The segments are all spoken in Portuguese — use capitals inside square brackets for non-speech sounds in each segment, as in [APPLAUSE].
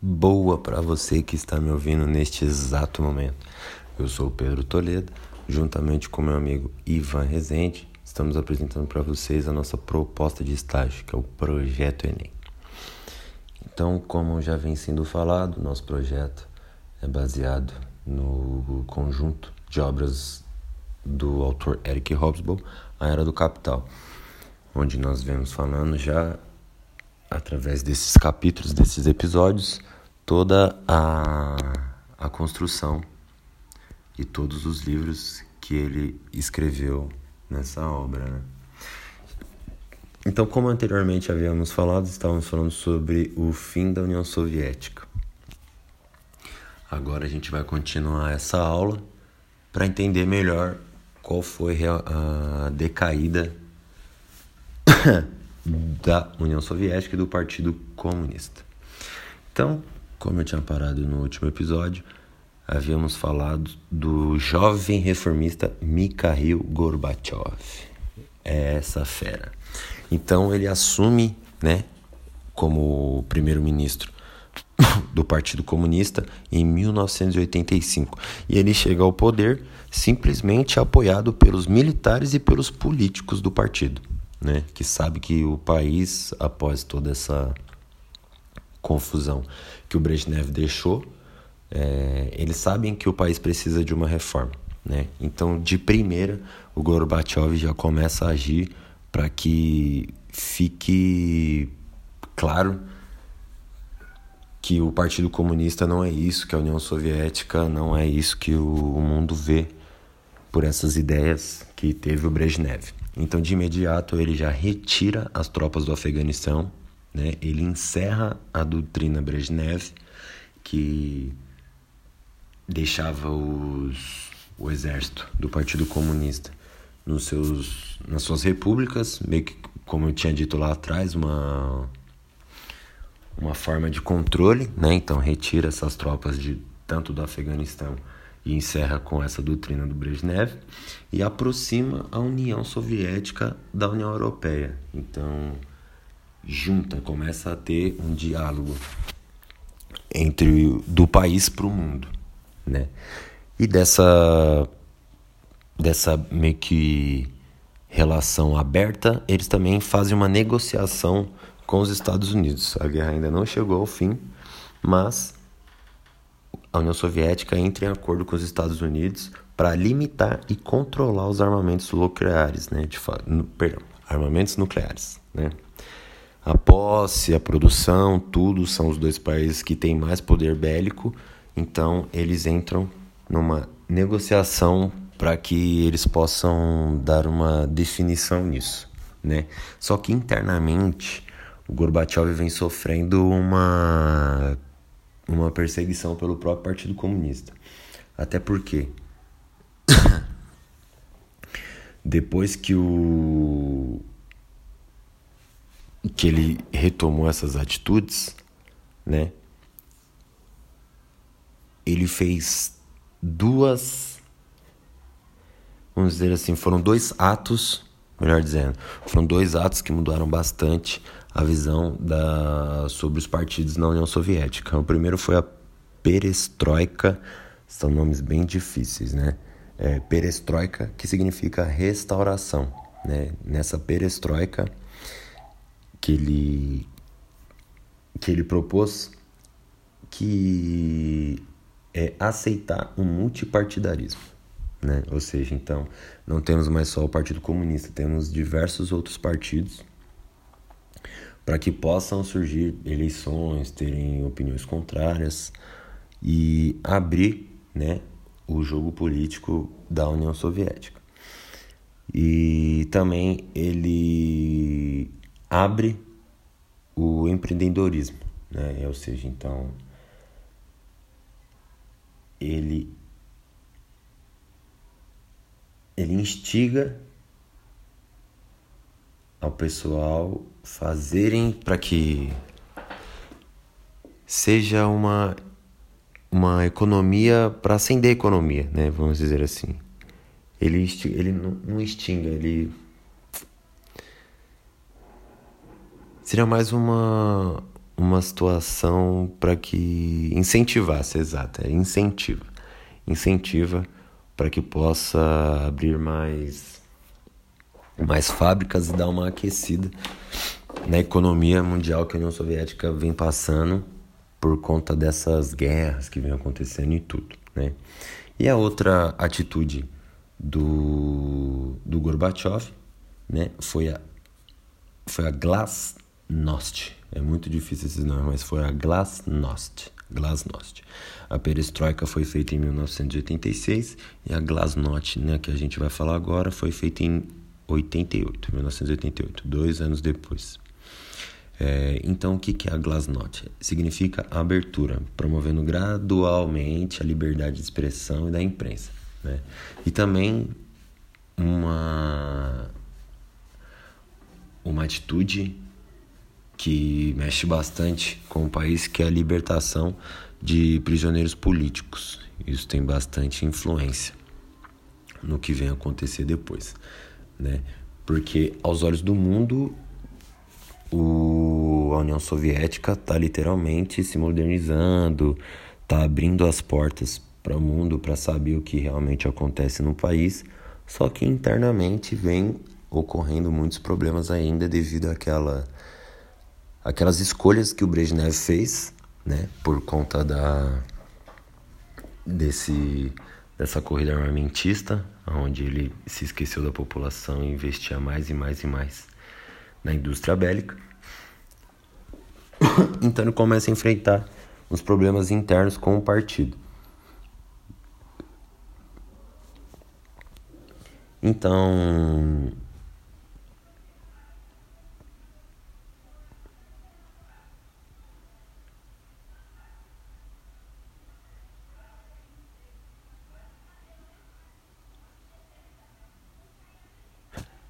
boa para você que está me ouvindo neste exato momento. Eu sou o Pedro Toledo, juntamente com meu amigo Ivan Rezende, estamos apresentando para vocês a nossa proposta de estágio, que é o Projeto Enem. Então, como já vem sendo falado, nosso projeto é baseado no conjunto de obras do autor Eric Hobsbawm, A Era do Capital, onde nós vemos falando já através desses capítulos, desses episódios, toda a, a construção e todos os livros que ele escreveu nessa obra. Né? Então, como anteriormente havíamos falado, estávamos falando sobre o fim da União Soviética. Agora a gente vai continuar essa aula para entender melhor qual foi a decaída [COUGHS] da União Soviética e do Partido Comunista. Então, como eu tinha parado no último episódio, havíamos falado do jovem reformista Mikhail Gorbachev. É essa fera. Então ele assume, né, como primeiro-ministro [COUGHS] do Partido Comunista em 1985. E ele chega ao poder simplesmente apoiado pelos militares e pelos políticos do partido né, que sabe que o país, após toda essa confusão que o Brezhnev deixou, é, eles sabem que o país precisa de uma reforma. Né? Então, de primeira, o Gorbachev já começa a agir para que fique claro que o Partido Comunista não é isso, que a União Soviética não é isso que o mundo vê por essas ideias que teve o Brezhnev. Então, de imediato, ele já retira as tropas do Afeganistão, né? ele encerra a doutrina Brezhnev, que deixava os, o exército do Partido Comunista nos seus, nas suas repúblicas, meio que, como eu tinha dito lá atrás, uma, uma forma de controle, né? então retira essas tropas de tanto do Afeganistão e encerra com essa doutrina do Brezhnev e aproxima a União Soviética da União Europeia. Então, junta, começa a ter um diálogo entre do país para o mundo, né? E dessa dessa meio que relação aberta, eles também fazem uma negociação com os Estados Unidos. A guerra ainda não chegou ao fim, mas a União Soviética entra em acordo com os Estados Unidos para limitar e controlar os armamentos nucleares, né? De, perdão, armamentos nucleares, né? A posse, a produção, tudo são os dois países que têm mais poder bélico, então eles entram numa negociação para que eles possam dar uma definição nisso, né? Só que internamente o Gorbachev vem sofrendo uma uma perseguição pelo próprio Partido Comunista. Até porque [COUGHS] depois que o que ele retomou essas atitudes, né? Ele fez duas vamos dizer assim, foram dois atos, melhor dizendo, foram dois atos que mudaram bastante a visão da, sobre os partidos na União Soviética. O primeiro foi a perestroika, são nomes bem difíceis, né? É, perestroika, que significa restauração. Né? Nessa perestroika que ele, que ele propôs que é aceitar o multipartidarismo. Né? Ou seja, então, não temos mais só o Partido Comunista, temos diversos outros partidos para que possam surgir eleições, terem opiniões contrárias e abrir né, o jogo político da União Soviética. E também ele abre o empreendedorismo, né? ou seja, então ele ele instiga ao pessoal fazerem para que seja uma uma economia para acender a economia, né? Vamos dizer assim. Ele ele não extinga, ele seria mais uma uma situação para que incentivasse, exato, é incentiva. Incentiva para que possa abrir mais mais fábricas e dar uma aquecida na economia mundial que a União Soviética vem passando por conta dessas guerras que vem acontecendo e tudo, né? E a outra atitude do, do Gorbachev, né, foi a foi a Glasnost. É muito difícil esses nomes, mas foi a Glasnost. Glasnost. A perestroika foi feita em 1986 e a Glasnost, né, que a gente vai falar agora, foi feita em 88, 1988, dois anos depois. É, então, o que é a Glasnost? Significa abertura, promovendo gradualmente a liberdade de expressão e da imprensa. Né? E também uma, uma atitude que mexe bastante com o país, que é a libertação de prisioneiros políticos. Isso tem bastante influência no que vem acontecer depois, né? Porque aos olhos do mundo o, a União Soviética está literalmente se modernizando, está abrindo as portas para o mundo para saber o que realmente acontece no país, só que internamente vem ocorrendo muitos problemas ainda devido àquela, àquelas escolhas que o Brezhnev fez, né, por conta da desse dessa corrida armamentista, onde ele se esqueceu da população e investia mais e mais e mais na indústria bélica. [COUGHS] então ele começa a enfrentar os problemas internos com o partido. Então,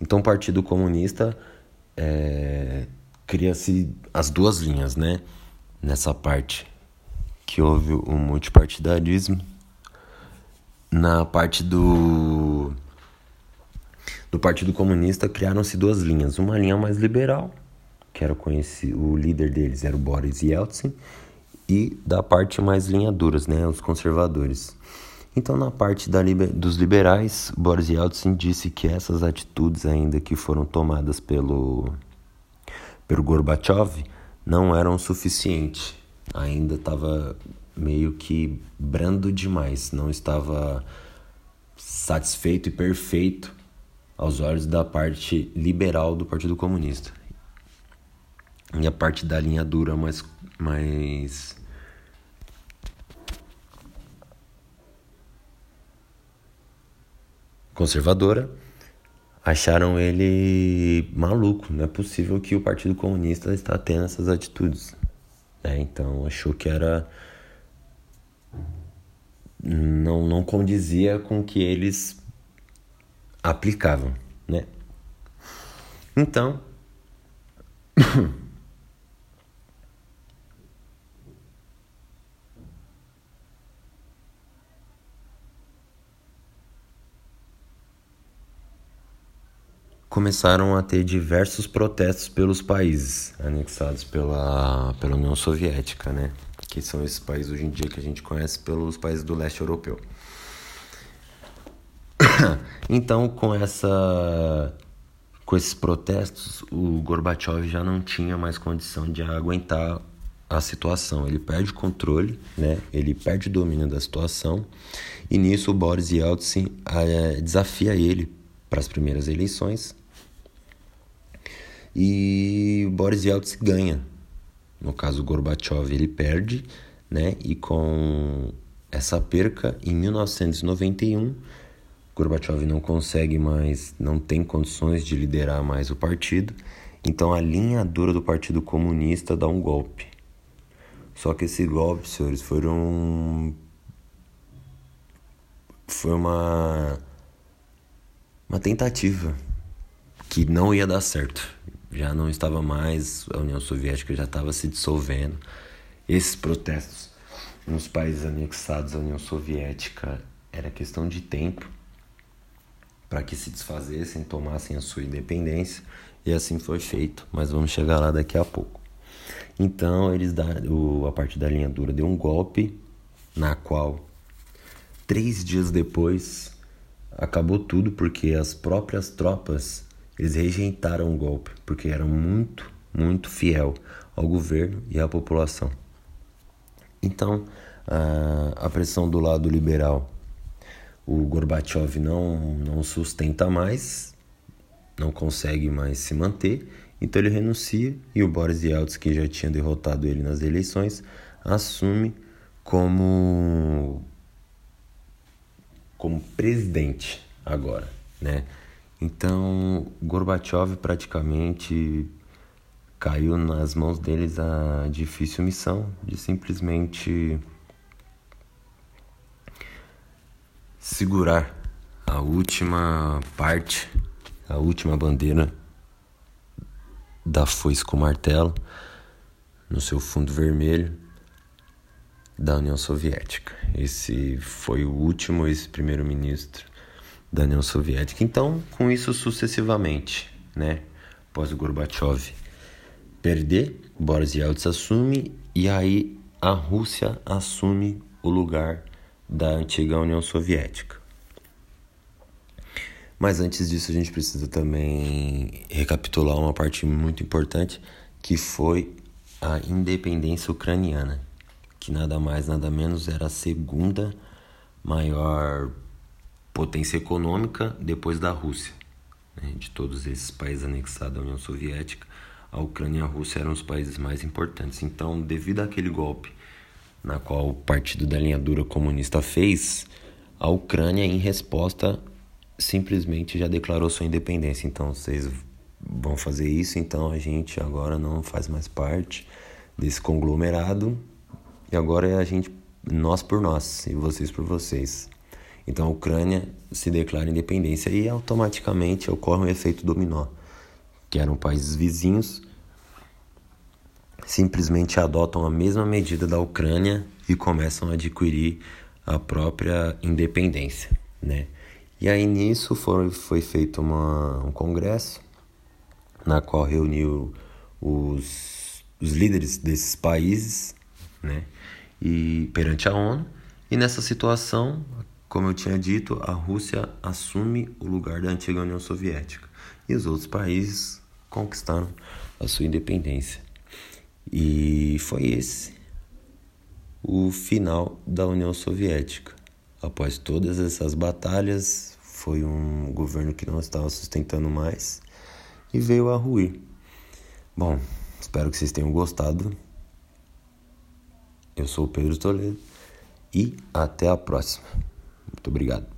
Então, o Partido Comunista é, cria-se as duas linhas, né? Nessa parte que houve o multipartidarismo. Na parte do do Partido Comunista criaram-se duas linhas, uma linha mais liberal, que era conhecido, o líder deles era o Boris Yeltsin, e da parte mais linha duras, né, os conservadores. Então, na parte da, dos liberais, Boris Yeltsin disse que essas atitudes ainda que foram tomadas pelo pelo Gorbachev não eram suficientes. Ainda estava meio que brando demais, não estava satisfeito e perfeito aos olhos da parte liberal do Partido Comunista. E a parte da linha dura mais, mais conservadora acharam ele maluco. Não é possível que o Partido Comunista está tendo essas atitudes. É, então achou que era não não condizia com o que eles aplicavam, né? Então começaram a ter diversos protestos pelos países anexados pela, pela União Soviética, né? Que são esses países hoje em dia que a gente conhece pelos países do leste europeu. [COUGHS] então, com essa com esses protestos, o Gorbachev já não tinha mais condição de aguentar a situação. Ele perde o controle, né? Ele perde o domínio da situação. E nisso o Boris Yeltsin é, desafia ele para as primeiras eleições e Boris Yeltsin ganha. No caso, Gorbachev ele perde, né? E com essa perca, em 1991, Gorbachev não consegue mais, não tem condições de liderar mais o partido. Então a linha dura do Partido Comunista dá um golpe. Só que esse golpe, senhores, foram foi uma uma tentativa que não ia dar certo já não estava mais, a União Soviética já estava se dissolvendo. Esses protestos nos países anexados à União Soviética era questão de tempo para que se desfazessem, tomassem a sua independência, e assim foi feito, mas vamos chegar lá daqui a pouco. Então eles o, a parte da linha dura deu um golpe na qual três dias depois acabou tudo porque as próprias tropas eles rejeitaram o golpe porque eram muito muito fiel ao governo e à população. Então a, a pressão do lado liberal o Gorbachev não não sustenta mais, não consegue mais se manter então ele renuncia e o Boris Yeltsin, que já tinha derrotado ele nas eleições, assume como como presidente agora, né? Então, Gorbachev praticamente caiu nas mãos deles a difícil missão de simplesmente segurar a última parte, a última bandeira da foice com martelo no seu fundo vermelho da União Soviética. Esse foi o último ex-primeiro-ministro da União Soviética. Então, com isso sucessivamente, né? Após o Gorbachev perder, Boris Yeltsin assume e aí a Rússia assume o lugar da antiga União Soviética. Mas antes disso, a gente precisa também recapitular uma parte muito importante que foi a independência ucraniana, que nada mais, nada menos era a segunda maior potência econômica depois da Rússia. Né? De todos esses países anexados à União Soviética, a Ucrânia e a Rússia eram os países mais importantes. Então, devido àquele golpe na qual o Partido da Linha Dura Comunista fez, a Ucrânia, em resposta, simplesmente já declarou sua independência. Então vocês vão fazer isso, então a gente agora não faz mais parte desse conglomerado e agora é a gente nós por nós e vocês por vocês. Então a Ucrânia se declara independência e automaticamente ocorre um efeito dominó, que eram países vizinhos simplesmente adotam a mesma medida da Ucrânia e começam a adquirir a própria independência, né? E aí nisso foi, foi feito uma, um congresso na qual reuniu os, os líderes desses países né, e perante a ONU. E nessa situação, como eu tinha dito, a Rússia assume o lugar da antiga União Soviética e os outros países conquistaram a sua independência. E foi esse o final da União Soviética. Após todas essas batalhas, foi um governo que não estava sustentando mais e veio a ruir. Bom, espero que vocês tenham gostado. Eu sou o Pedro Toledo e até a próxima. Muito obrigado.